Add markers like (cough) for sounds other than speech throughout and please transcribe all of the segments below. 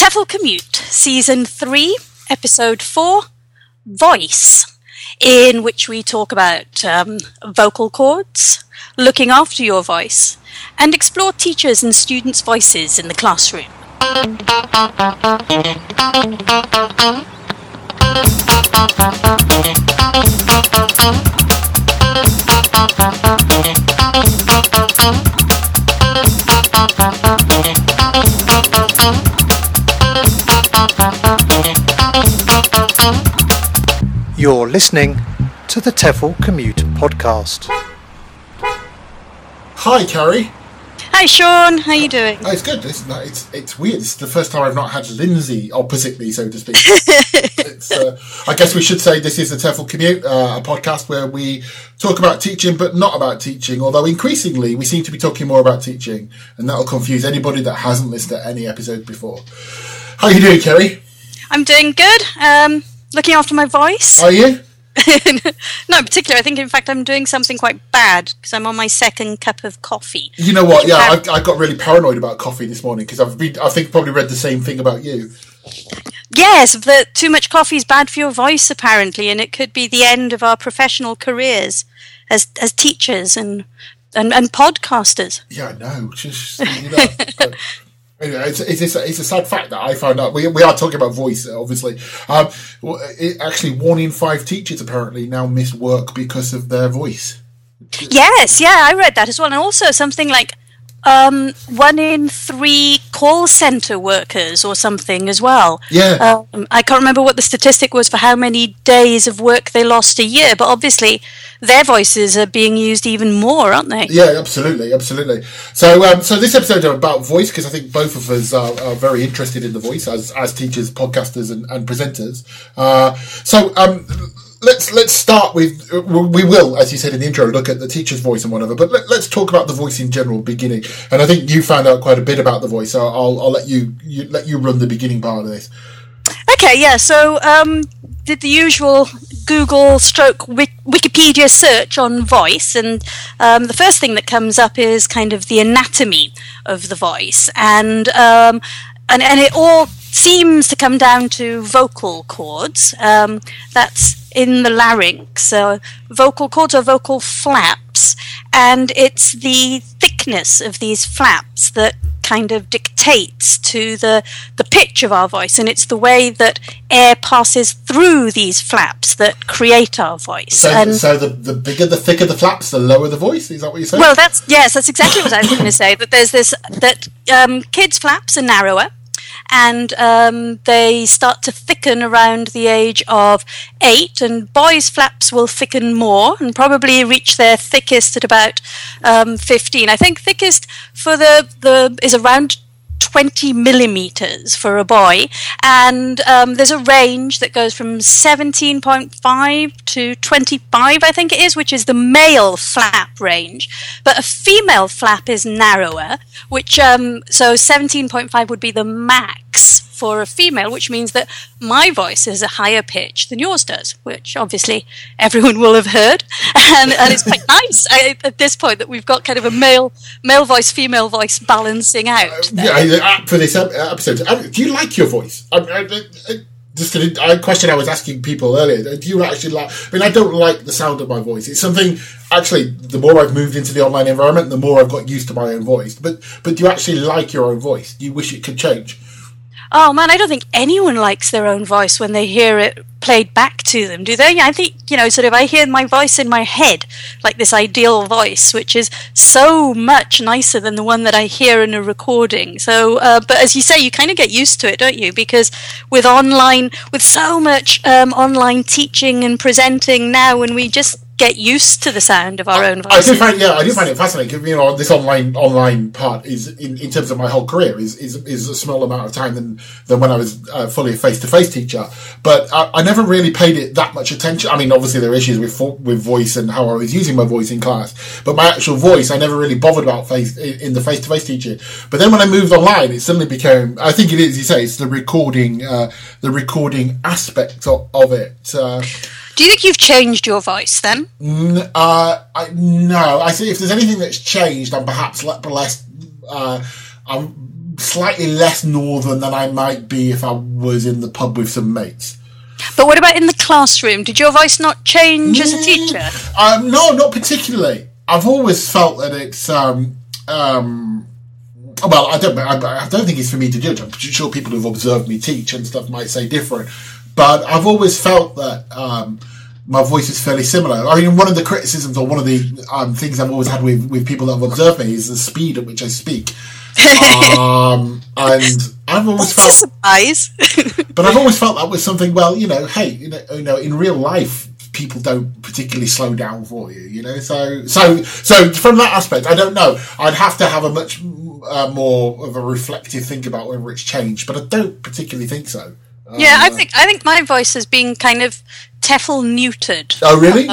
TEFL Commute, Season 3, Episode 4, Voice, in which we talk about um, vocal cords, looking after your voice, and explore teachers' and students' voices in the classroom. You're listening to the TEFL Commute Podcast. Hi, Ceri. Hi, Shaun. How you doing? Oh, it's good. It's, it's, it's weird. It's the first time I've not had Lindsay opposite me, so to speak. (laughs) it's, uh, I guess we should say this is the TEFL Commute, uh, a podcast where we talk about teaching, but not about teaching. Although increasingly we seem to be talking more about teaching, and that'll confuse anybody that hasn't listened to any episode before. How are you doing, Ceri? I'm doing good. Um, looking after my voice. Are you? (laughs) no, in particular. I think, in fact, I'm doing something quite bad because I'm on my second cup of coffee. You know what? Yeah, I, I got really paranoid about coffee this morning because I've been, I think, probably read the same thing about you. Yes, that too much coffee is bad for your voice, apparently, and it could be the end of our professional careers as as teachers and and, and podcasters. Yeah, I know. Just you know, (laughs) it's, it's, a, it's a sad fact that I found out. We, we are talking about voice, obviously. Um, it, actually, one in five teachers apparently now miss work because of their voice. Yes, yeah, I read that as well. And also something like um, one in three call center workers or something as well. Yeah. Um, I can't remember what the statistic was for how many days of work they lost a year, but obviously their voices are being used even more, aren't they? Yeah, absolutely, absolutely. So, um, so this episode is about voice because I think both of us are, are, very interested in the voice as as teachers, podcasters, and, and presenters. Uh, so, um, let's let's start with we will, as you said in the intro, look at the teacher's voice and whatever. But let, us talk about the voice in general, beginning. And I think you found out quite a bit about the voice, so I'll I'll let you, you let you run the beginning part of this. Okay, yeah. So um, did the usual Google stroke Wikipedia search on voice, and um, the first thing that comes up is kind of the anatomy of the voice, and um, and and it all seems to come down to vocal cords. Um, that's in the larynx. So vocal cords are vocal flaps, and it's the thickness of these flaps that kind of dictates to the the pitch of our voice, and it's the way that air passes through these flaps that create our voice. So, and so the, the bigger, the thicker the flaps, the lower the voice. Is that what you're saying? Well, that's yes, that's exactly what I was going to say. That there's this that um, kids' flaps are narrower and um, they start to thicken around the age of eight. And boys' flaps will thicken more and probably reach their thickest at about um, 15. I think thickest for the, the is around 20 millimeters for a boy, and um, there's a range that goes from 17.5 to 25, I think it is, which is the male flap range. But a female flap is narrower, which um, so 17.5 would be the max for a female, which means that my voice is a higher pitch than yours does, which obviously (laughs) everyone will have heard, and, and it's quite nice I, at this point that we've got kind of a male male voice, female voice balancing out. Uh, yeah, for this episode, uh, do you like your voice? I, I, just a, a, question I was asking people earlier. Do you actually like? I mean, I don't like the sound of my voice. It's something. Actually, the more I've moved into the online environment, the more I've got used to my own voice. But but do you actually like your own voice? Do you wish it could change? Oh man, I don't think anyone likes their own voice when they hear it played back to them, do they? I think, you know, sort of I hear my voice in my head, like this ideal voice, which is so much nicer than the one that I hear in a recording. So, uh, but as you say, you kind of get used to it, don't you? Because with online, with so much um, online teaching and presenting now, and we just get used to the sound of our own voices. I do find, yeah, I do find it fascinating. You know, this online online part is in, in terms of my whole career is, is is a small amount of time than than when I was uh, fully a face to face teacher. But I, I, never really paid it that much attention. I mean, obviously there are issues with with voice and how I was using my voice in class, but my actual voice I never really bothered about face in the face to face teaching. But then when I moved online, it suddenly became. I think it is. You say it's the recording, uh, the recording aspect of, of it. Uh, do you think you've changed your voice then? Uh, I, no, I see. If there's anything that's changed, I'm perhaps less. Uh, I'm slightly less northern than I might be if I was in the pub with some mates. But what about in the classroom? Did your voice not change as a teacher? Um, no, not particularly. I've always felt that it's. Um, um, well, I don't. I, I don't think it's for me to judge. I'm sure people who've observed me teach and stuff might say different. But I've always felt that um, my voice is fairly similar. I mean, one of the criticisms or one of the um, things I've always had with, with people that have observed me is the speed at which I speak. um, (laughs) and I've always What's felt, surprise? (laughs) but I've always felt that was something. Well, you know, hey, you know, you know, in real life, people don't particularly slow down for you. You know, so so so from that aspect, I don't know. I'd have to have a much uh, more of a reflective think about whether it's changed, but I don't particularly think so. Yeah, I think I think my voice has been kind of Tefl neutered. Oh, really?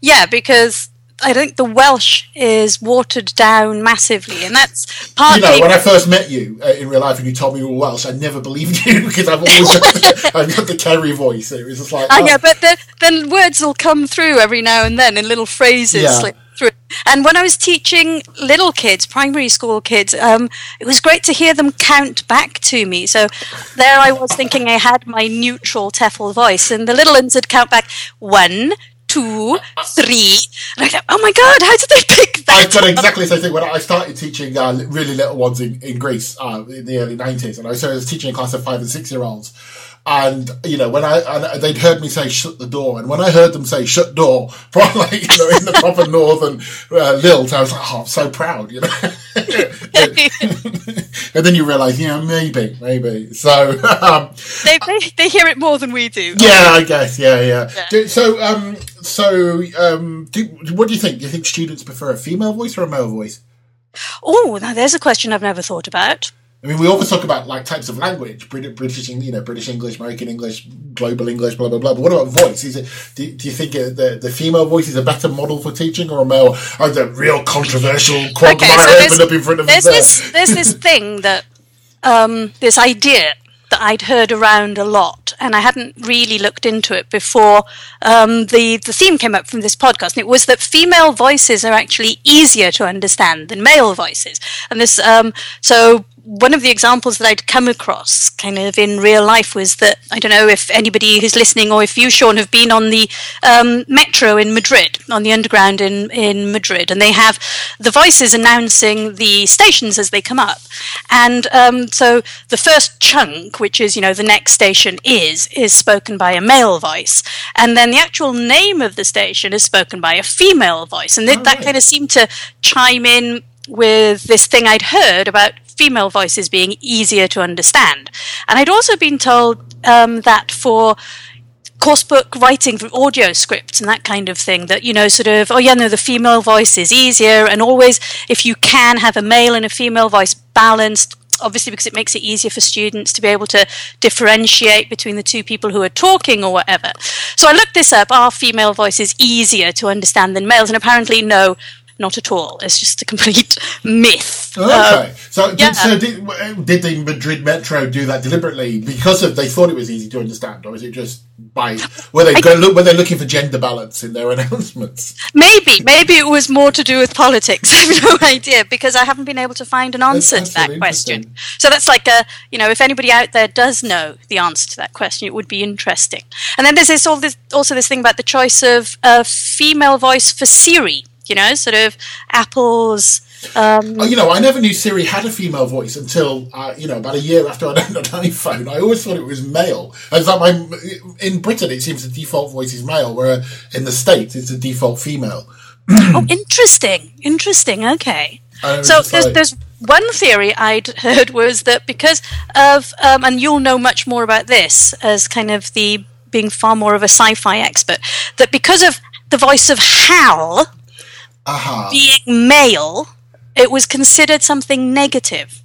Yeah, because I think the Welsh is watered down massively, and that's you partly. know, when I first met you uh, in real life and you told me you were Welsh, I never believed (laughs) you because I've always got the, (laughs) I've got the Ceri voice. It was just like, I oh, know, but the, then words will come through every now and then in little phrases Yeah. slip through. And when I was teaching little kids, primary school kids, um, it was great to hear them count back to me. So there I was thinking I had my neutral Tefl voice, and the little ones would count back one, two, three. And I thought, oh my God, how did they pick that? I've got exactly the same thing. When I started teaching uh, really little ones in, in Greece uh, in the early 90s, and I was, so I was teaching a class of five and six year olds. And, you know, when I, and they'd heard me say shut the door. And when I heard them say shut door, (laughs) probably, like, you know, in the proper (laughs) northern uh, lilt, I was like, oh, I'm so proud, you know. (laughs) and then you realise, yeah, maybe, maybe. So, um, they, they, they hear it more than we do. yeah, I guess, yeah, yeah. Do, so, um, so, um, do, what do you think? Do you think students prefer a female voice or a male voice? Oh, now there's a question I've never thought about. I mean, we always talk about like types of language, Brit- British, you know, British English, American English, global English, blah blah blah. But what about voice? Is it? Do, do you think uh, the the female voice is a better model for teaching, or a male? Oh, the real controversial quagmire there's, opened up in front of us there's there. this there's this thing that um, this idea that I'd heard around a lot, and I hadn't really looked into it before um, the the theme came up from this podcast. And it was that female voices are actually easier to understand than male voices, and this um, so. One of the examples that I'd come across kind of in real life was that I don't know if anybody who's listening or if you, Shaun, have been on the um, metro in Madrid, on the underground in, in Madrid, and they have the voices announcing the stations as they come up. And um, so the first chunk, which is, you know, the next station is, is spoken by a male voice. And then the actual name of the station is spoken by a female voice. And th- that right. kind of seemed to chime in with this thing I'd heard about female voices being easier to understand. And I'd also been told um, that for coursebook writing for audio scripts and that kind of thing that you know sort of oh yeah no the female voice is easier and always if you can have a male and a female voice balanced obviously because it makes it easier for students to be able to differentiate between the two people who are talking or whatever. So i looked this up are female voices easier to understand than males? And apparently no not at all it's just a complete (laughs) myth Okay, Um, so did, so did, did the Madrid Metro do that deliberately because of they thought it was easy to understand, or is it just by were they go, look, were they looking for gender balance in their (laughs) announcements? Maybe, maybe it was more to do with politics. (laughs) I have no idea because I haven't been able to find an answer that's to that question. So that's like a, you know, if anybody out there does know the answer to that question, it would be interesting. And then there's this all this also this thing about the choice of a female voice for Siri. You know, sort of Apple's. Um, Oh, you know, I never knew Siri had a female voice until uh, you know about a year after I (laughs) owned an iPhone. I always thought it was male. It's like my in Britain, it seems the default voice is male, where in the states it's a default female. oh, interesting, interesting. Okay. So there's, there's one theory I'd (laughs) heard was that because of, um, and you'll know much more about this as kind of the being far more of a sci-fi expert, that because of the voice of Hal Aha. being male, it was considered something negative.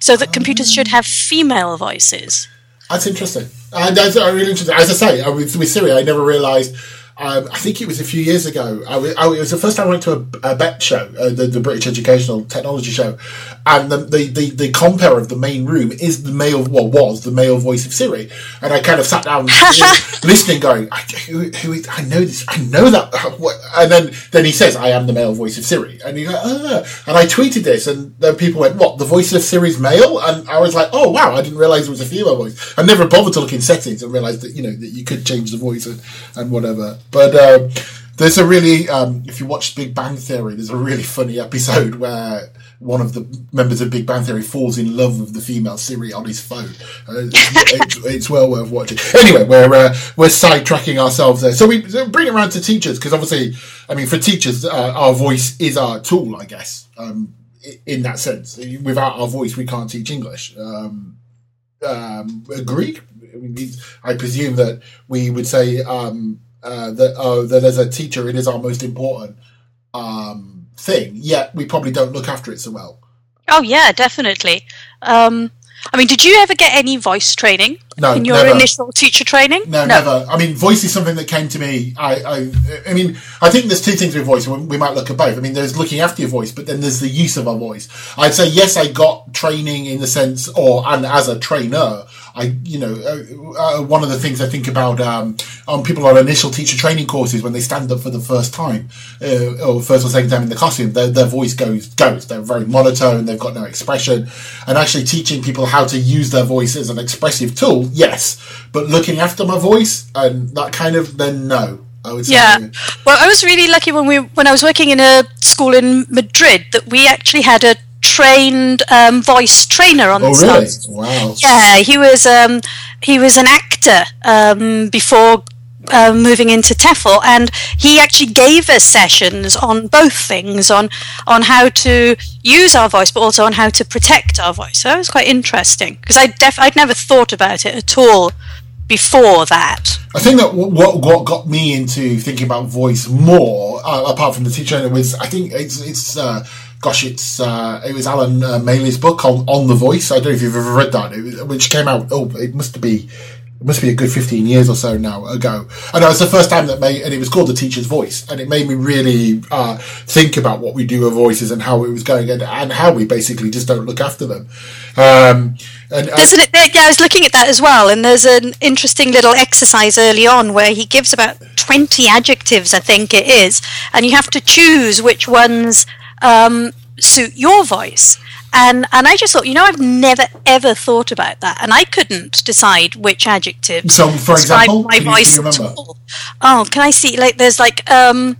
So that computers should have female voices. That's interesting. Uh, that's uh, really interesting. As I say, uh, with, with Siri, I never realised um, I think it was a few years ago. I was, I, it was the first time I went to a, a BETT show, uh, the, the British Educational Technology Show, and the, the, the, the compere of the main room is the male, well, was the male voice of Siri. And I kind of sat down (laughs) listening, going, I, who, who is, I know this, I know that. And then, then he says, I am the male voice of Siri. And you go, ah. And I tweeted this, and then people went, what, the voice of Siri's male? And I was like, oh, wow, I didn't realize it was a female voice. I never bothered to look in settings and realized that, you know, that you could change the voice and, and whatever. But, um, there's a really, um, if you watch Big Bang Theory, there's a really funny episode where one of the members of Big Bang Theory falls in love with the female Siri on his phone. Uh, it's, it's, well worth watching. Anyway, we're uh, we're sidetracking ourselves there. So we bring it around to teachers because obviously, I mean, for teachers, uh, our voice is our tool, I guess. Um, in that sense, without our voice, we can't teach English. Um, um, I presume that we would say um, uh, that oh, that as a teacher, it is our most important um, thing, yet we probably don't look after it so well. Oh yeah, definitely. Um, I mean, did you ever get any voice training no, in your never. initial teacher training? No, no, never. I mean, voice is something that came to me. I, I, I mean, I think there's two things with voice. We might look at both. I mean, there's looking after your voice, but then there's the use of our voice. I'd say yes, I got training in the sense, or and as a trainer, I, you know, uh, uh, one of the things I think about um, on people on initial teacher training courses when they stand up for the first time uh, or first or second time in the classroom, their, their voice goes goes. They're very monotone. They've got no expression, and actually teaching people how to use their voice as an expressive tool, yes, but looking after my voice and that kind of then no. I would say. Yeah. Well, I was really lucky when we when I was working in a school in Madrid that we actually had a trained um, voice trainer on oh, the really? Wow. Yeah, he was um, he was an actor um, before uh, moving into TEFL, and he actually gave us sessions on both things on on how to use our voice, but also on how to protect our voice. So that was quite interesting because I def- I'd never thought about it at all before that. I think that what what got me into thinking about voice more, uh, apart from the teacher, was I think it's it's. Uh, gosh, it's uh, it was Alan uh, Maley's book on on the voice. I don't know if you've ever read that, which came out. Oh, it must be. It must be a good 15 years or so now ago. And it was the first time that made, and it was called The Teacher's Voice. And it made me really, uh, think about what we do with voices and how it was going and, and how we basically just don't look after them. Um, and, Isn't it? Yeah, I was looking at that as well, and there's an interesting little exercise early on where he gives about 20 adjectives, I think it is, and you have to choose which ones um, suit your voice. And and I just thought, you know, I've never ever thought about that, and I couldn't decide which adjective. So, for example, my can voice. you remember? Oh, can I see? Like, there's like um.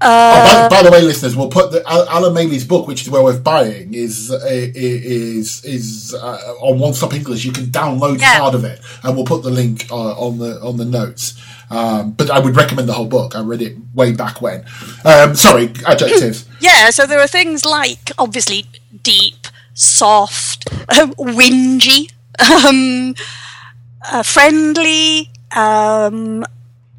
Oh, by, by, the way, listeners, we'll put the Alan Maley's book, which is where we're buying, is uh, is is uh, on One Stop English. You can download Yeah. part of it, and we'll put the link uh, on the on the notes. Um, but I would recommend the whole book. I read it way back when. Um, sorry, adjectives. (laughs) Yeah, so there are things like obviously deep, soft, um, whingy, um, uh, friendly. Um,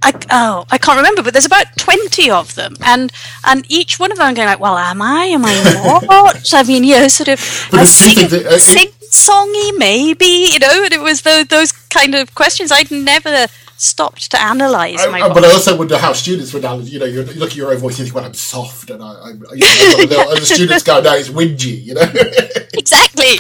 I, oh, I can't remember, but there's about twenty of them, and and each one of them I'm going like, well, am I? Am I not? (laughs) I mean, yeah, sort of. But I sing, that, uh, sing songy, maybe, you know, and it was those, those kind of questions I'd never stopped to analyse my I, I- but I also wonder how students would analyze. You know, you look at your own voice, you think, "Well, I'm soft," and I, I you know, I've got a little- and the students go, "No, it's whingy." You know. (laughs) (laughs) exactly.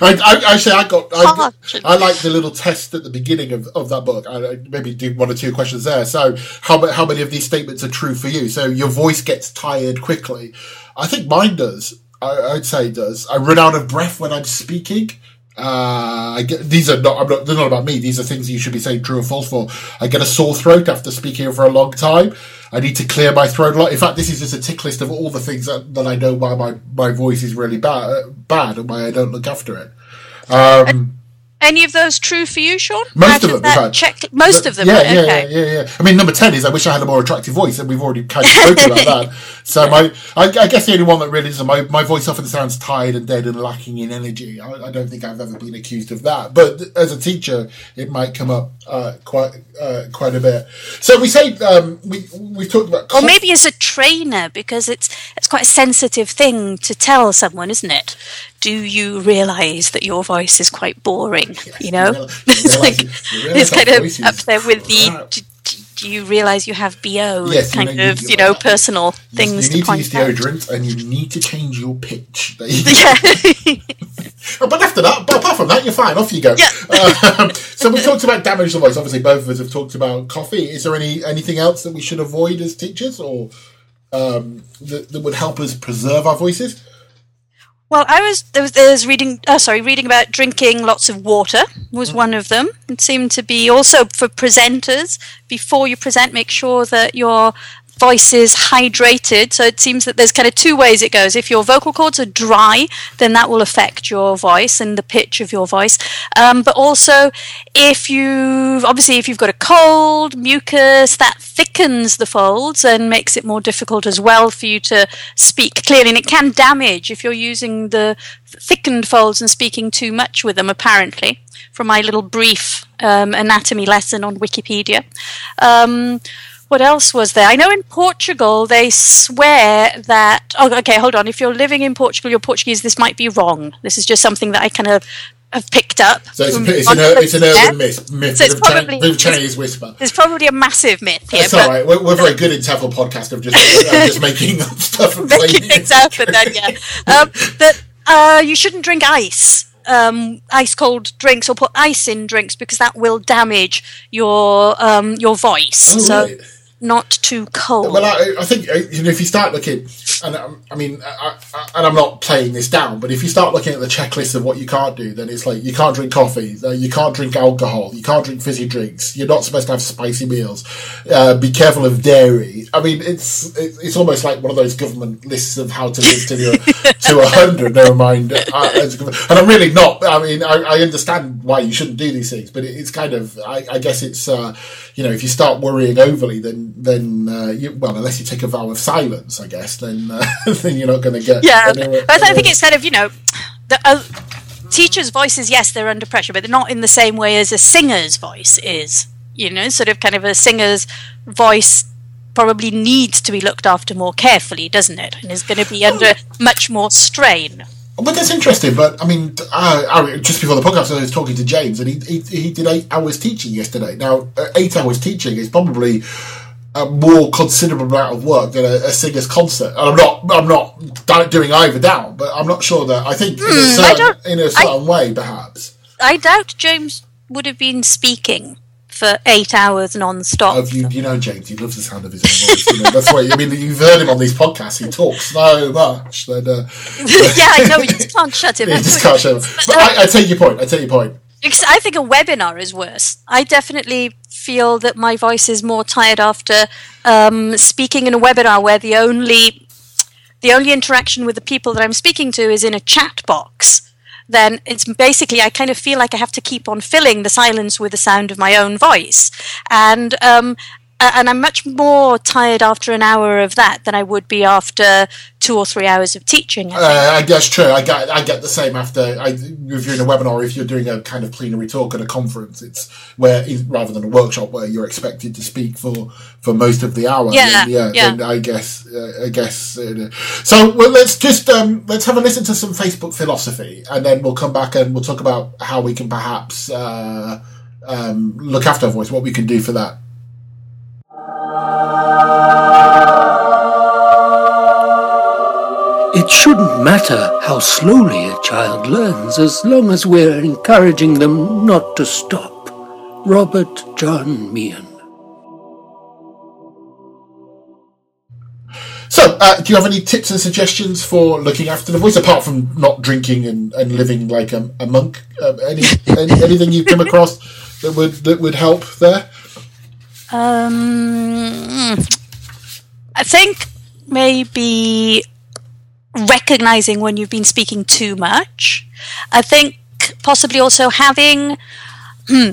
I, I, actually, I got. I, I like the little test at the beginning of, of that book. I, I maybe do one or two questions there. So, how how many of these statements are true for you? So, your voice gets tired quickly. I think mine does. I, I'd say does. I run out of breath when I'm speaking. Uh, I get these are not. I'm not. They're not about me. These are things you should be saying true or false for. I get a sore throat after speaking for a long time. I need to clear my throat a lot. In fact, this is just a tick list of all the things that, that I know why my, my voice is really bad, bad, and why I don't look after it. Um, Any of those true for you, Shaun? Most Out of them, that check, most of them. Yeah, right, yeah, okay. yeah, yeah, yeah. I mean, number ten is I wish I had a more attractive voice, and we've already kind of spoken about (laughs) that. So my, I, I guess the only one that really is my my voice often sounds tired and dead and lacking in energy. I, I don't think I've ever been accused of that, but as a teacher, it might come up uh, quite uh, quite a bit. So we say um, we we've talked about Or maybe as a trainer, because it's it's quite a sensitive thing to tell someone, isn't it? Do you realise that your voice is quite boring? you know, (laughs) you (laughs) it's like you it's kind of up there with the. Do, you realise you have BO, Yes, you kind know, of, you know, personal things you to need to point use out. deodorant and you need to change your pitch. (laughs) You. Yeah. Oh, but after that, but apart from that, you're fine. Off you go. Yeah. Um, so we talked about damage to the voice. Obviously, both of us have talked about coffee. Is there any anything else that we should avoid as teachers, or um, that, that would help us preserve our voices? Well, I was there was, there was reading. Oh, sorry, reading about drinking lots of water was mm. one of them. It seemed to be also for presenters. Before you present, make sure that your voice is hydrated. So it seems that there's kind of two ways it goes. If your vocal cords are dry, then that will affect your voice and the pitch of your voice. Um, but also, if you've obviously if you've got a cold, mucus, that thickens the folds and makes it more difficult as well for you to speak clearly. And it can damage if you're using the thickened folds and speaking too much with them. Apparently, from my little brief um, anatomy lesson on Wikipedia. Um, what else was there? I know in Portugal they swear that. Oh, okay, hold on. If you're living in Portugal, you're Portuguese. This might be wrong. This is just something that I kind of have picked up. So it's, it's, an, it's an urban myth, myth So it's probably- bit Chinese whisper. There's probably a massive myth here, It's but all right. We're, we're very good in TEFL podcast of just, just (laughs) making up stuff and making things up and then yeah, (laughs) um, that uh, you shouldn't drink ice. Um, ice cold drinks or put ice in drinks because that will damage your um, your voice. Oh, so right. Not too cold. Well, I, I think uh, you know if you start looking, and um, I mean, I, I, and I'm not playing this down, but if you start looking at the checklist of what you can't do, then it's like you can't drink coffee, uh, you can't drink alcohol, you can't drink fizzy drinks, you're not supposed to have spicy meals, uh, be careful of dairy. I mean, it's it's almost like one of those government lists of how to live to your, (laughs) (laughs) to a hundred. Never mind, as a government- and I'm really not. I mean, I, I understand why you shouldn't do these things, but it, it's kind of, I, I guess it's, uh, you know, if you start worrying overly, then then uh, you, well, unless you take a vow of silence, I guess, then uh, (laughs) then you're not going to get. yeah, anywhere- but I think it's kind of you know, the uh, teachers' voices. Yes, they're under pressure, but they're not in the same way as a singer's voice is. You know, sort of kind of a singer's voice probably needs to be looked after more carefully, doesn't it? And is going to be under much more strain. But that's interesting. But I mean, uh, I, just before the podcast, I was talking to James, and he he, he did eight hours teaching yesterday. Now, uh, eight hours teaching is probably a more considerable amount of work than a, a singer's concert. And I'm not I'm not doing either down, but I'm not sure that I think in a Hmm, certain, in a certain way, perhaps. I doubt James would have been speaking for eight hours non-stop. Of you, you know, James, he loves the sound of his own voice. You know, that's why I mean, you've heard him on these podcasts. He talks so much that uh, (laughs) yeah, I know. You just can't shut him. (laughs) up. just can't show. But I, I take your point. I take your point. Because I think a webinar is worse. I definitely feel that my voice is more tired after um, speaking in a webinar where the only the only interaction with the people that I'm speaking to is in a chat box. Then it's basically I kind of feel like I have to keep on filling the silence with the sound of my own voice, and um, and I'm much more tired after an hour of that than I would be after two or three hours of teaching. I. Uh, I guess true. I get I get the same after I, if you're in a webinar. If you're doing a kind of plenary talk at a conference, it's where rather than a workshop where you're expected to speak for for most of the hour. Yeah, yeah. yeah. I guess uh, I guess. Uh, so well, let's just um, let's have a listen to some Facebook philosophy, and then we'll come back and we'll talk about how we can perhaps uh, um, look after our voice, what we can do for that. It shouldn't matter how slowly a child learns as long as we're encouraging them not to stop. Robert John Meehan. So, uh, do you have any tips and suggestions for looking after the voice, apart from not drinking and, and living like a, a monk? Uh, any, (laughs) any anything you've come across that would that would help there? Um, I think maybe recognizing when you've been speaking too much. I think possibly also having hmm,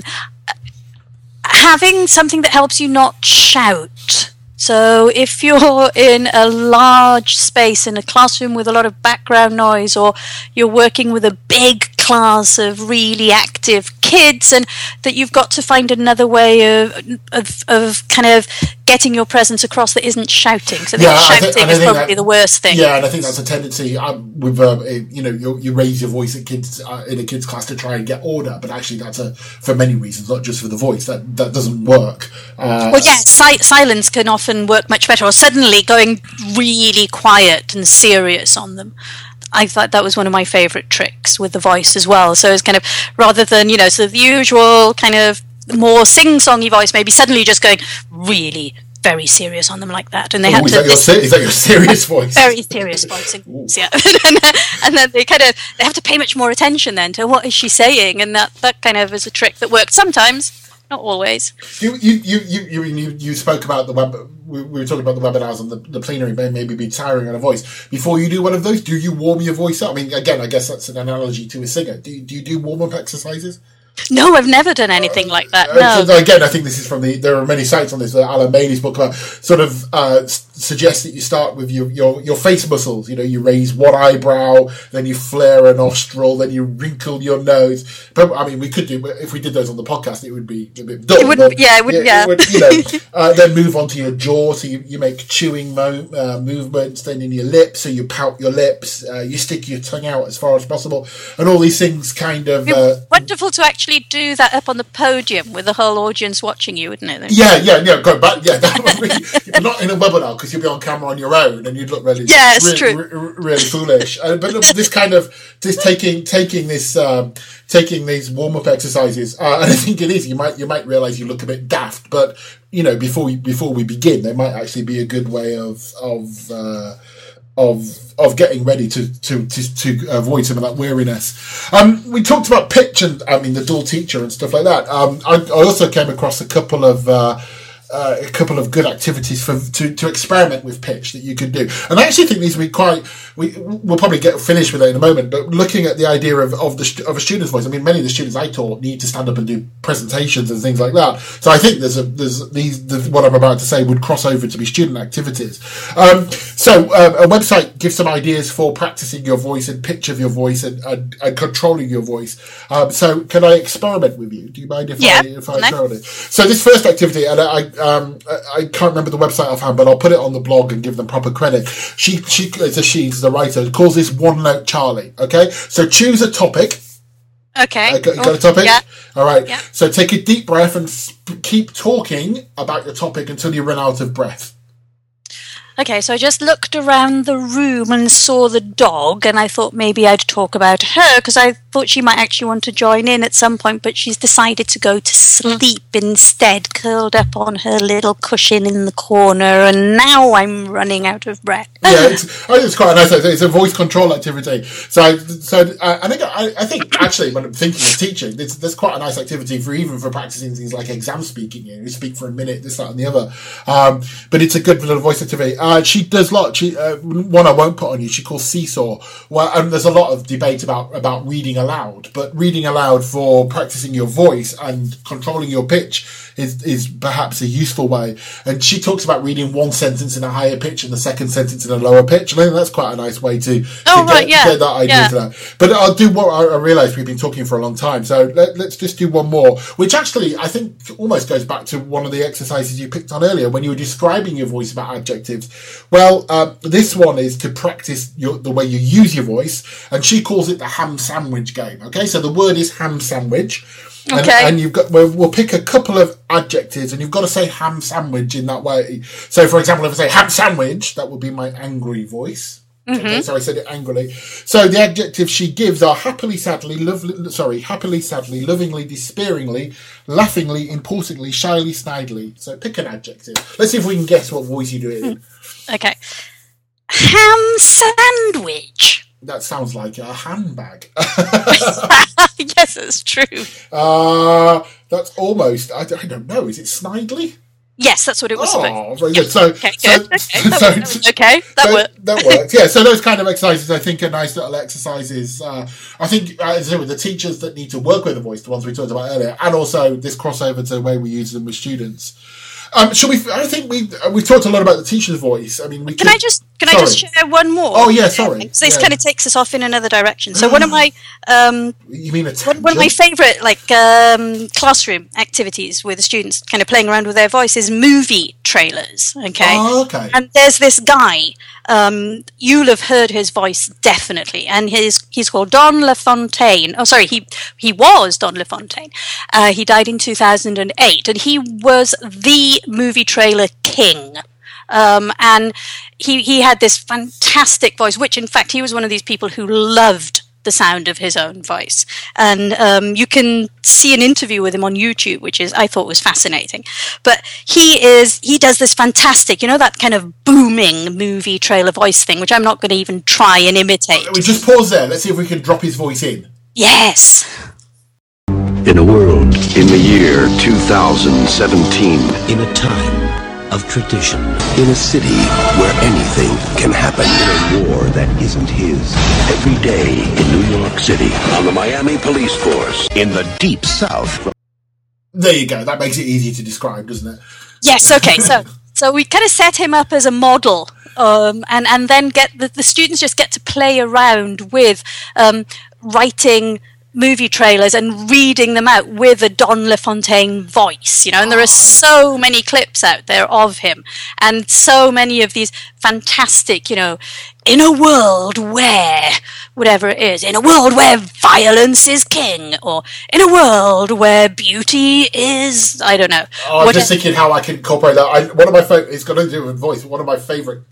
having something that helps you not shout. So if you're in a large space in a classroom with a lot of background noise or you're working with a big class of really active kids, and that you've got to find another way of of, of kind of getting your presence across that isn't shouting. So Yeah, shouting thi- and I is probably that- the worst thing. Yeah, and I think that's a tendency um, with um, eh, you know you, you raise your voice at kids uh, in a kids class to try and get order, but actually that's a for many reasons, not just for the voice. That that doesn't work. Uh, Well, yeah, si- silence can often work much better, or suddenly going really quiet and serious on them. I thought that was one of my favourite tricks with the voice as well. So it's kind of rather than you know, so the usual kind of more sing-songy voice, maybe suddenly just going really very serious on them like that, and they oh, had is to that your is that your serious voice? very serious voice, (laughs) Yeah, (laughs) and, then, and then they kind of they have to pay much more attention then to what is she saying, and that that kind of is a trick that works sometimes, not always. You, you, you, you, you, you, spoke about the web. We we were talking about the webinars and the, the plenary may maybe be tiring on a voice. Before you do one of those, do you warm your voice up? I mean, again, I guess that's an analogy to a singer. Do you, do you do warm up exercises? No, I've never done anything like that. Uh, No. again, I think this is from the. There are many sites on this. Uh, Alan Maley's book about sort of uh, s- suggests that you start with your, your your face muscles. You know, you raise one eyebrow, then you flare a nostril, then you wrinkle your nose. But I mean, we could do if we did those on the podcast, it would be a bit dull. It wouldn't- but- yeah, it wouldn't- yeah. would, you know, (laughs) uh, then move on to your jaw. So you, you make chewing mo- uh, movements. Then in your lips, so you pout your lips. Uh, you stick your tongue out as far as possible, and all these things kind of. Uh, Wonderful to actually do that up on the podium with the whole audience watching you, wouldn't it? Yeah, yeah, yeah. Go back. Yeah, that would be (laughs) not in a webinar because you'd be on camera on your own and you'd look really, Yeah, it's re- true. re- really foolish. Uh, but this kind of this taking taking this um, taking these warm up exercises, uh, and I think it is. You might you might realize you look a bit daft, but you know before we, before we begin, they might actually be a good way of of. Uh, of of getting ready to to to, to avoid some of that weariness. Um, we talked about pitch and I mean the dual teacher and stuff like that. Um, I, I also came across a couple of. Uh, uh, a couple of good activities for to, to experiment with pitch that you could do, and I actually think these will be quite. We we'll probably get finished with it in a moment, but looking at the idea of of the of a student's voice, I mean, many of the students I taught need to stand up and do presentations and things like that. So I think there's a there's these the, what I'm about to say would cross over to be student activities. Um, so um, a website gives some ideas for practicing your voice and pitch of your voice and, and, and controlling your voice. Um, so can I experiment with you? Do you mind if Yeah, I if I no. experiment? So this first activity, and I um, I can't remember the website offhand, but I'll put it on the blog and give them proper credit. She she it's a she's the writer calls this one note Charlie. Okay, so choose a topic. Okay. Uh, got, you got Oh, a topic? Yeah. All right. Yeah. So take a deep breath and sp- keep talking about your topic until you run out of breath. Okay, so I just looked around the room and saw the dog, and I thought maybe I'd talk about her because I thought she might actually want to join in at some point, but she's decided to go to sleep instead, curled up on her little cushion in the corner, and now I'm running out of breath. yeah, (laughs) it's, I it's quite a nice. It's a voice control activity. So, I, so uh, I think I, I think actually when I'm thinking of teaching, there's, there's quite a nice activity for even for practicing things like exam speaking. You, know, you speak for a minute, this, that, and the other. Um, but it's a good little voice activity. Uh, she does lot. She uh, one I won't put on you. She calls seesaw. Well, and there's a lot of debate about about reading aloud, but reading aloud for practicing your voice and controlling your pitch is is perhaps a useful way. And she talks about reading one sentence in a higher pitch and the second sentence in a lower pitch. And I think that's quite a nice way to, to Oh, get, right, yeah, get that idea yeah. to that. But I'll do what I, I realise we've been talking for a long time. So let, let's just do one more, which actually I think almost goes back to one of the exercises you picked on earlier when you were describing your voice about adjectives. Well, um, this one is to practice your, the way you use your voice, and she calls it the ham sandwich game. Okay, so the word is ham sandwich. And, Okay. and you've got we'll, we'll pick a couple of adjectives, and you've got to say ham sandwich in that way. So, for example, if I say ham sandwich, that would be my angry voice. Okay, mm-hmm. so I said it angrily. So the adjectives she gives are happily, sadly, lovely. Sorry, happily, sadly, lovingly, despairingly, laughingly, importantly, shyly, snidely. So pick an adjective. Let's see if we can guess what voice you do it in. (laughs) Okay. Ham sandwich. That sounds like a handbag. (laughs) (laughs) yes, it's true. uh, that's almost. I don't, I don't know. Is it snidely? Yes, that's what it was about. Oh, very good. So, Okay, so. Okay, so- that, was, that was okay. That so worked. That works. Yeah. So those kind of exercises, I think, are nice little exercises. Uh, I think, uh, as I with the teachers that need to work with the voice, the ones we talked about earlier, and also this crossover to the way we use them with students. Um, shall we? I think we uh, we talked a lot about the teacher's voice. I mean, we Can could- I just can I just share one more? Oh, yeah, sorry. So this Yeah. kind of takes us off in another direction. So one of my um, You mean one, one of my favourite like um, classroom activities with the students, kind of playing around with their voice, is movie trailers. Okay. Oh, okay. And there's this guy. Um, you'll have heard his voice definitely, and his he's called Don LaFontaine. Oh, sorry, he he was Don LaFontaine. Uh, he died in 2008, and he was the movie trailer king. Um, and he he had this fantastic voice, which in fact he was one of these people who loved the sound of his own voice. And um, you can see an interview with him on YouTube, which is I thought was fascinating. But he is he does this fantastic, you know, that kind of booming movie trailer voice thing, which I'm not going to even try and imitate. We just pause there. Let's see if we can drop his voice in. Yes. In a world in the year 2017, in a time of tradition, in a city where anything can happen, in a war that isn't his, every day in New York City, on the Miami Police Force, in the deep south. There you go. That makes it easy to describe, doesn't it? Yes. Okay. So (laughs) so we kind of set him up as a model. Um, and and then get the, the students just get to play around with um, writing movie trailers and reading them out with a Don LaFontaine voice, you know, and there are ah. so many clips out there of him and so many of these fantastic, you know, in a world where whatever it is, in a world where violence is king, or in a world where beauty is, I don't know. Oh, I'm just thinking how I can incorporate that. I, one of my favorite, it's got to do with voice. One of my favorite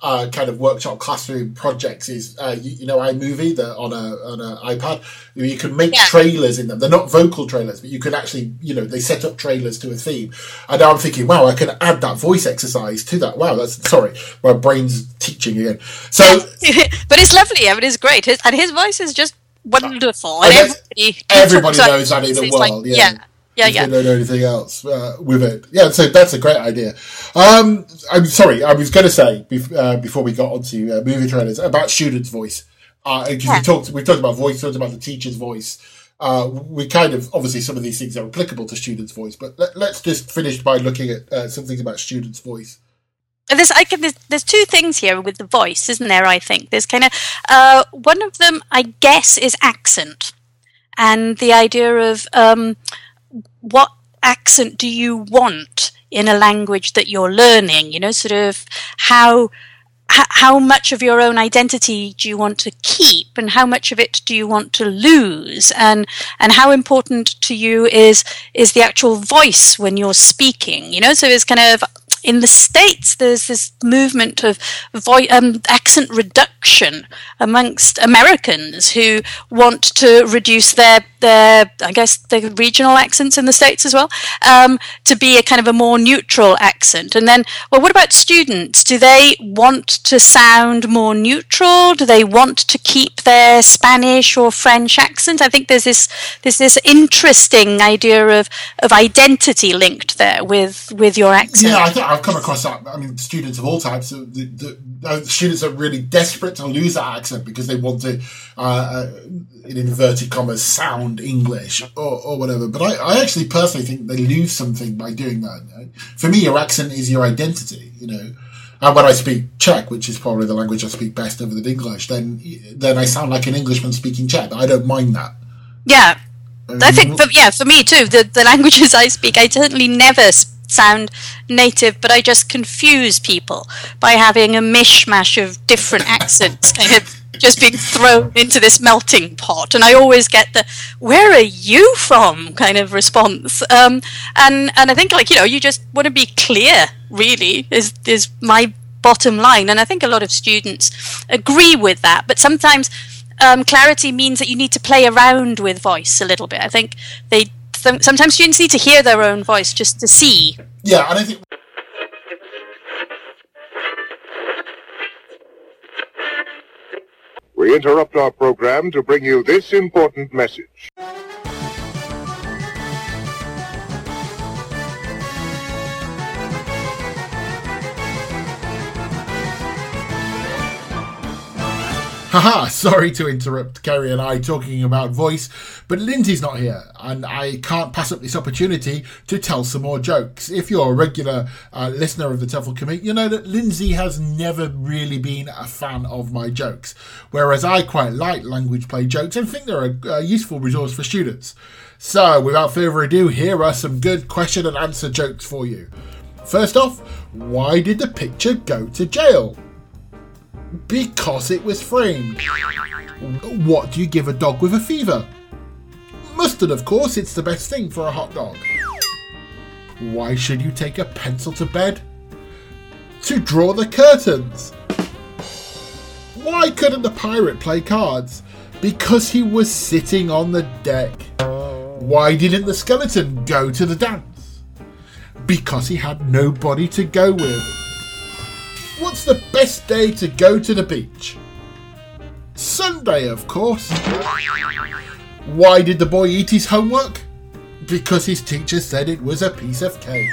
uh, kind of workshop classroom projects is, uh, you, you know, iMovie the, on a on an iPad. You can make Yeah. trailers in them. They're not vocal trailers, but you can actually, you know, they set up trailers to a theme. And now I'm thinking, wow, I can add that voice exercise to that. Wow, that's sorry, my brain's teaching again. So (laughs) but it's lovely. I mean, it's great, His- and his voice is just wonderful. I And everybody, everybody knows that in the it's like, world. yeah, yeah. Yeah, yeah. They don't know anything else uh, with it. Yeah, so that's a great idea. Um, I'm sorry, I was going to say bef- uh, before we got onto uh, movie trailers about students' voice because Yeah. we talked we talked about voice, talked about the teacher's voice. Uh, we kind of obviously some of these things are applicable to students' voice, but let, let's just finish by looking at uh, some things about students' voice. And There's, I can, there's, there's two things here with the voice, isn't there? I think there's kind of uh, one of them, I guess, is accent, and the idea of um, what accent do you want in a language that you're learning? You know, sort of how how much of your own identity do you want to keep and how much of it do you want to lose and and how important to you is is the actual voice when you're speaking you know so it's kind of in the states there's this movement of um, accent reduction amongst Americans who want to reduce their their I guess the regional accents in the states as well um, to be a kind of a more neutral accent and then well what about students do they want to sound more neutral do they want to keep their Spanish or French accent I think there's this there's this interesting idea of of identity linked there with with your accent Yeah, I think I've come across that. I mean, students of all types. uh, The, the, uh, students are really desperate to lose that accent because they want to, uh, uh, in inverted commas, sound English or, or whatever. But I, I actually personally think they lose something by doing that. you know. For me, your accent is your identity. You know. And when I speak Czech, which is probably the language I speak best other than English, then then I sound like an Englishman speaking Czech. I don't mind that. Yeah, um, I think, for, yeah, for me too. The the languages I speak, I certainly never sound native, but I just confuse people by having a mishmash of different accents, kind of just being thrown into this melting pot. And I always get the "Where are you from?" kind of response. Um, and and I think like you know, you just want to be clear. Really, is is my bottom line, and I think a lot of students agree with that. But sometimes um, clarity means that you need to play around with voice a little bit. I think they some, sometimes students need to hear their own voice just to see. Yeah, and I think We interrupt our program to bring you this important message. (laughs) Haha, sorry to interrupt Ceri and I talking about voice, but Lindsay's not here, and I can't pass up this opportunity to tell some more jokes. If you're a regular uh, listener of the TEFL Commute, you know that Lindsay has never really been a fan of my jokes, whereas I quite like language play jokes and think they're a, a useful resource for students. So, without further ado, here are some good question and answer jokes for you. First off, why did the picture go to jail? Because it was framed. What do you give a dog with a fever? Mustard, of course, it's the best thing for a hot dog. Why should you take a pencil to bed? To draw the curtains. Why couldn't the pirate play cards? Because he was sitting on the deck. Why didn't the skeleton go to the dance? Because he had nobody to go with. What's the best day to go to the beach? Sunday, of course. Why did the boy eat his homework? Because his teacher said it was a piece of cake.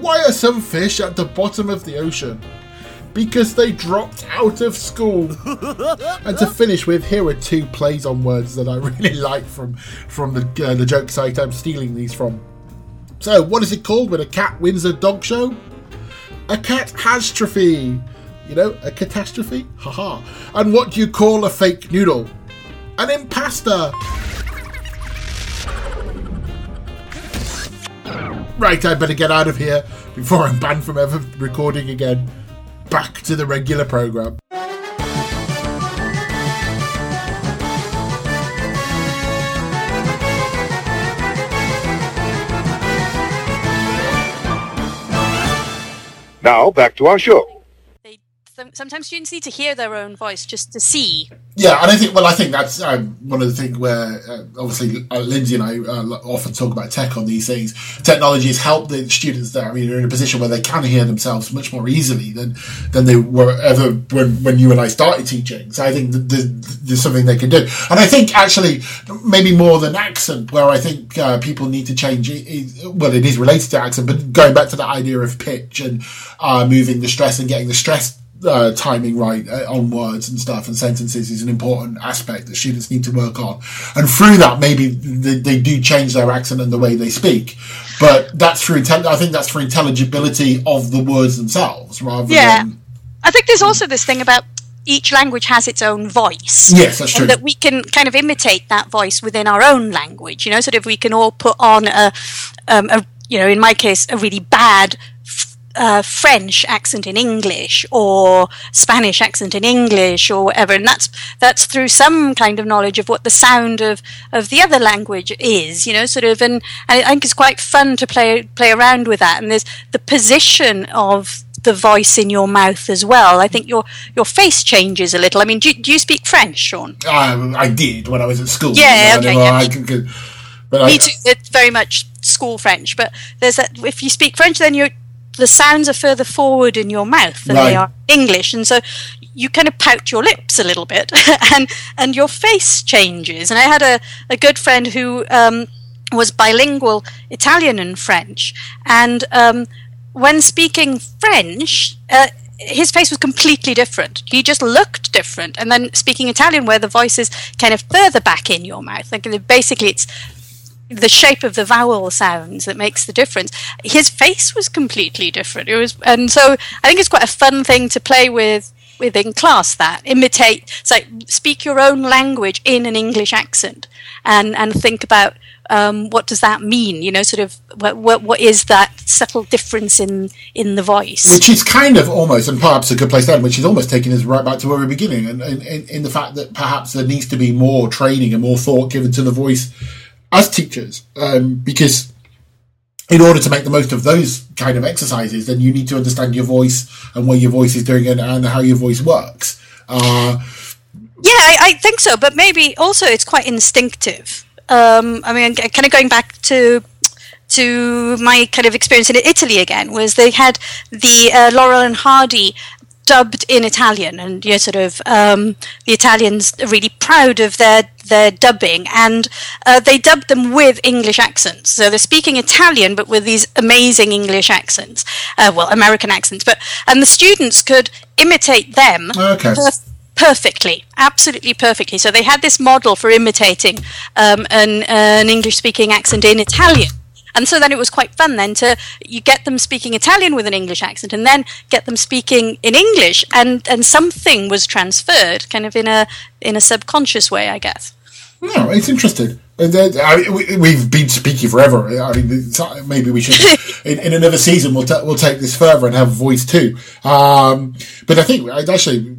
Why are some fish at the bottom of the ocean? Because they dropped out of school. (laughs) and to finish with, here are two plays on words that I really (laughs) like from from the uh, the joke site I'm stealing these from. So, what is it called when a cat wins a dog show? A catastrophe. You know, a catastrophe? Haha. And what do you call a fake noodle? An impasta. Right, I better get out of here before I'm banned from ever recording again. Back to the regular programme. Now, back to our show. Sometimes students need to hear their own voice just to see. Yeah, and I think well, I think that's um, one of the things where uh, obviously uh, Lindsay and I uh, often talk about tech on these things. Technology has helped the students that I mean, they're in a position where they can hear themselves much more easily than than they were ever when when you and I started teaching. So I think that there's, there's something they can do, and I think actually maybe more than accent, where I think uh, people need to change. It, well, it is related to accent, but going back to the idea of pitch and uh, moving the stress and getting the stress uh, timing right uh, on words and stuff and sentences is an important aspect that students need to work on. And through that, maybe they, they do change their accent and the way they speak. But that's through, intel- I think that's for intelligibility of the words themselves rather Yeah. than. I think there's also this thing about each language has its own voice. Yes, that's true. And that we can kind of imitate that voice within our own language. You know, sort of we can all put on a, um, a you know, in my case, a really bad uh, French accent in English or Spanish accent in English or whatever, and that's that's through some kind of knowledge of what the sound of, of the other language is. You know, sort of, and I think it's quite fun to play play around with that. And there's the position of the voice in your mouth as well. I think your your face changes a little. I mean, do, you- do you speak French, Shaun? Um, I did when I was at school. Yeah, okay, yeah. I could- but I, Me too. It's very much school French, but there's that. If you speak French, then you the sounds are further forward in your mouth than Right. they are English, and so you kind of pout your lips a little bit, (laughs) and and your face changes. And I had a a good friend who. Um, was bilingual Italian and French, and um, when speaking French, uh, his face was completely different. He just looked different. And then speaking Italian, where the voice is kind of further back in your mouth, like basically it's the shape of the vowel sounds that makes the difference. His face was completely different. It was, and so I think it's quite a fun thing to play with within class. That imitate, so speak your own language in an English accent, and and think about um, what does that mean. You know, sort of what what, what is that subtle difference in in the voice. which is kind of almost, and perhaps a good place to end, which is almost taking us right back to where we're beginning, and in the fact that perhaps there needs to be more training and more thought given to the voice as teachers, um, because in order to make the most of those kind of exercises, then you need to understand your voice and what your voice is doing and, and how your voice works. Uh, Yeah, I, I think so, but maybe also it's quite instinctive. Um, I mean, kind of going back to to my kind of experience in Italy again was they had the uh, Laurel and Hardy dubbed in Italian, and you know, sort of um, the Italians are really proud of their their dubbing, and uh, they dubbed them with English accents. So they're speaking Italian, but with these amazing English accents, uh, well, American accents. But and the students could imitate them Okay. perf- perfectly, absolutely perfectly. So they had this model for imitating um, an, an English speaking accent in Italian. And so then it was quite fun then to you get them speaking Italian with an English accent and then get them speaking in English and, and something was transferred kind of in a in a subconscious way, I guess. No, it's interesting. And then, I mean, we- we've been speaking forever. I mean, maybe we should, (laughs) in, in another season, we'll, ta we'll take this further and have voice too. Um, but I think actually,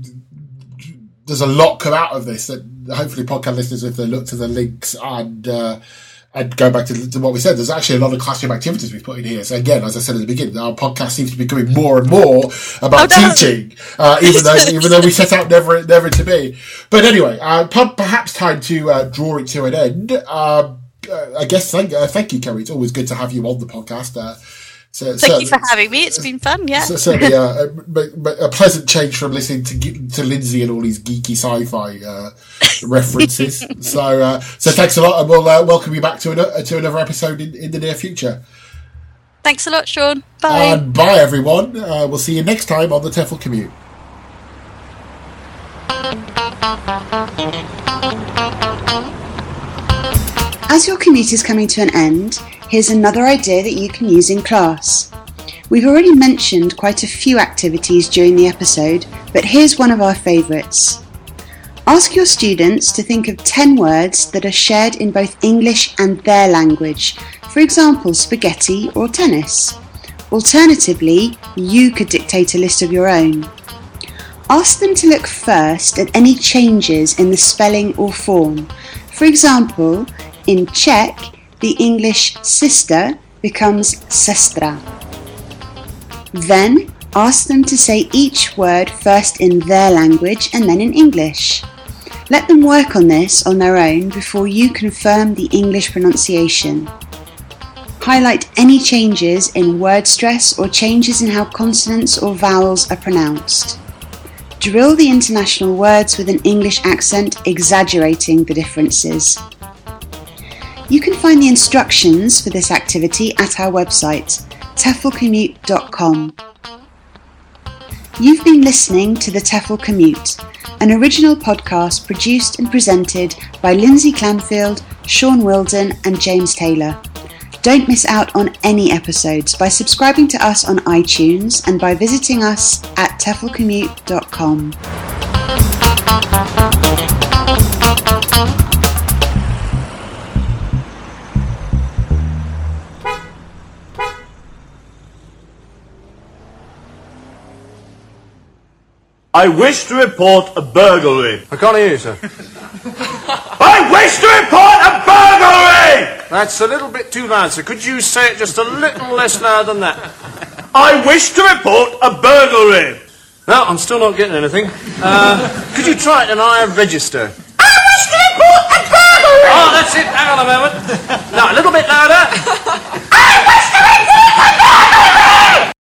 there's a lot come out of this that hopefully podcast listeners, if they look to the links and, uh, and go back to, to what we said, there's actually a lot of classroom activities we've put in here. So again, as I said at the beginning, our podcast seems to be becoming more and more about Oh, teaching, uh, even though (laughs) even though we set out never never to be. But anyway, uh, perhaps time to uh, draw it to an end. Um uh, I guess thank uh, thank you, Ceri. It's always good to have you on the podcast. Uh, so, Thank you for having me. It's been fun, yeah. so certainly uh, a, a pleasant change from listening to to Lindsay and all these geeky sci-fi uh, references. (laughs) so uh, so thanks a lot, and we'll uh, welcome you back to another to another episode in, in the near future. Thanks a lot, Shaun. Bye. And bye everyone. Uh, we'll see you next time on the TEFL commute. As your commute is coming to an end, here's another idea that you can use in class. We've already mentioned quite a few activities during the episode, but here's one of our favourites. Ask your students to think of 10 words that are shared in both English and their language, for example, spaghetti or tennis. Alternatively, you could dictate a list of your own. Ask them to look first at any changes in the spelling or form. For example, in Czech, the English sister becomes sestra. Then ask them to say each word first in their language and then in English. Let them work on this on their own before you confirm the English pronunciation. Highlight any changes in word stress or changes in how consonants or vowels are pronounced. Drill the international words with an English accent, exaggerating the differences. You can find the instructions for this activity at our website, teflcommute.com. You've been listening to The TEFL Commute, an original podcast produced and presented by Lindsay Clandfield, Shaun Wilden, and James Taylor. Don't miss out on any episodes by subscribing to us on iTunes and by visiting us at teflcommute.com. I wish to report a burglary. I can't hear you, sir. (laughs) I wish to report a burglary! That's a little bit too loud, sir. Could you say it just a little less loud than that? I wish to report a burglary. No, I'm still not getting anything. Uh, could you try it and I register? I wish to report a burglary! Oh, that's it. Hang on a moment. (laughs) Now a little bit louder. I wish to